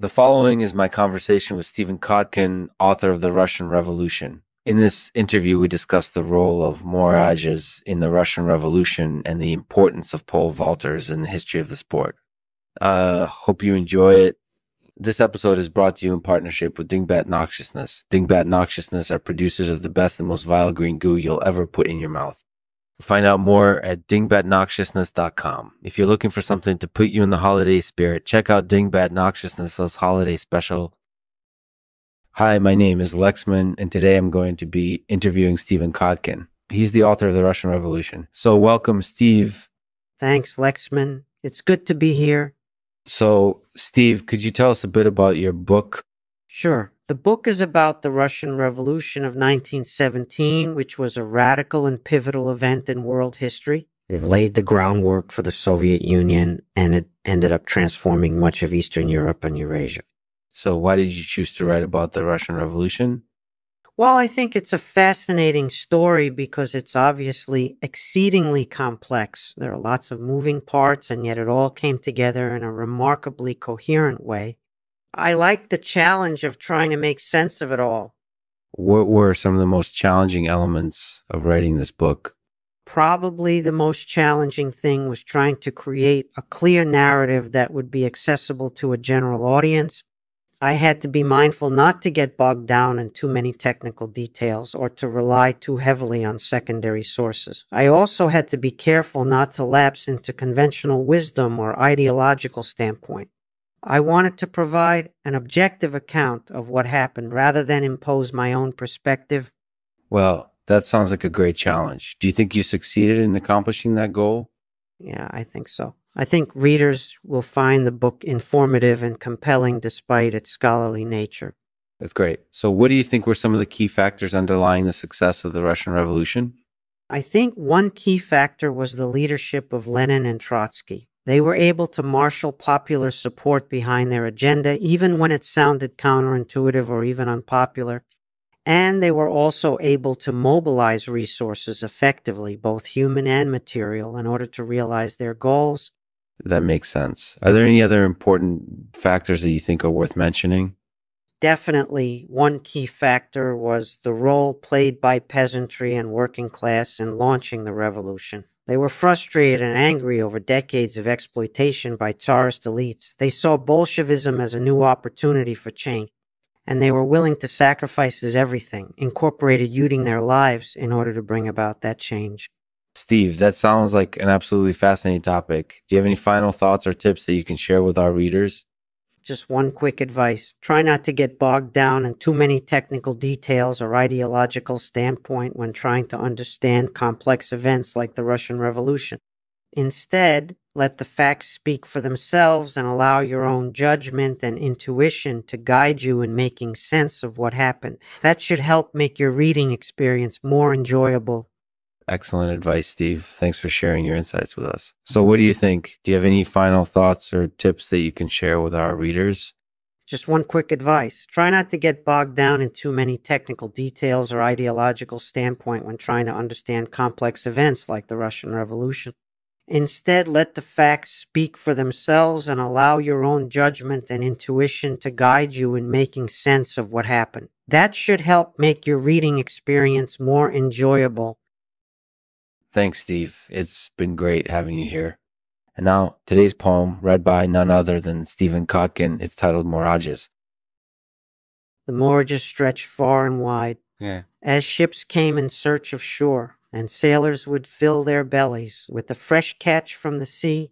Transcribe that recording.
The following is my conversation with Stephen Kotkin, author of The Russian Revolution. In this interview, we discuss the role of Moorages in the Russian Revolution and the importance of pole vaulters in the history of the sport. Uh, hope you enjoy it. This episode is brought to you in partnership with Dingbat Noxiousness. Dingbat Noxiousness are producers of the best and most vile green goo you'll ever put in your mouth. Find out more at dingbatnoxiousness.com. If you're looking for something to put you in the holiday spirit, check out Dingbat Noxiousness's holiday special. Hi, my name is Lexman, and today I'm going to be interviewing Stephen Kotkin. He's the author of The Russian Revolution. So, welcome, Steve. Thanks, Lexman. It's good to be here. So, Steve, could you tell us a bit about your book? Sure. The book is about the Russian Revolution of 1917, which was a radical and pivotal event in world history. It laid the groundwork for the Soviet Union and it ended up transforming much of Eastern Europe and Eurasia. So, why did you choose to write about the Russian Revolution? Well, I think it's a fascinating story because it's obviously exceedingly complex. There are lots of moving parts, and yet it all came together in a remarkably coherent way. I like the challenge of trying to make sense of it all. What were some of the most challenging elements of writing this book? Probably the most challenging thing was trying to create a clear narrative that would be accessible to a general audience. I had to be mindful not to get bogged down in too many technical details or to rely too heavily on secondary sources. I also had to be careful not to lapse into conventional wisdom or ideological standpoint. I wanted to provide an objective account of what happened rather than impose my own perspective. Well, that sounds like a great challenge. Do you think you succeeded in accomplishing that goal? Yeah, I think so. I think readers will find the book informative and compelling despite its scholarly nature. That's great. So, what do you think were some of the key factors underlying the success of the Russian Revolution? I think one key factor was the leadership of Lenin and Trotsky. They were able to marshal popular support behind their agenda, even when it sounded counterintuitive or even unpopular. And they were also able to mobilize resources effectively, both human and material, in order to realize their goals. That makes sense. Are there any other important factors that you think are worth mentioning? Definitely, one key factor was the role played by peasantry and working class in launching the revolution. They were frustrated and angry over decades of exploitation by Tsarist elites. They saw Bolshevism as a new opportunity for change, and they were willing to sacrifice everything, incorporated using their lives in order to bring about that change. Steve, that sounds like an absolutely fascinating topic. Do you have any final thoughts or tips that you can share with our readers? Just one quick advice. Try not to get bogged down in too many technical details or ideological standpoint when trying to understand complex events like the Russian Revolution. Instead, let the facts speak for themselves and allow your own judgment and intuition to guide you in making sense of what happened. That should help make your reading experience more enjoyable Excellent advice, Steve. Thanks for sharing your insights with us. So, what do you think? Do you have any final thoughts or tips that you can share with our readers? Just one quick advice. Try not to get bogged down in too many technical details or ideological standpoint when trying to understand complex events like the Russian Revolution. Instead, let the facts speak for themselves and allow your own judgment and intuition to guide you in making sense of what happened. That should help make your reading experience more enjoyable Thanks, Steve. It's been great having you here. And now, today's poem, read by none other than Stephen Kotkin. It's titled Moorages. The moorages stretched far and wide. Yeah. As ships came in search of shore, and sailors would fill their bellies with the fresh catch from the sea,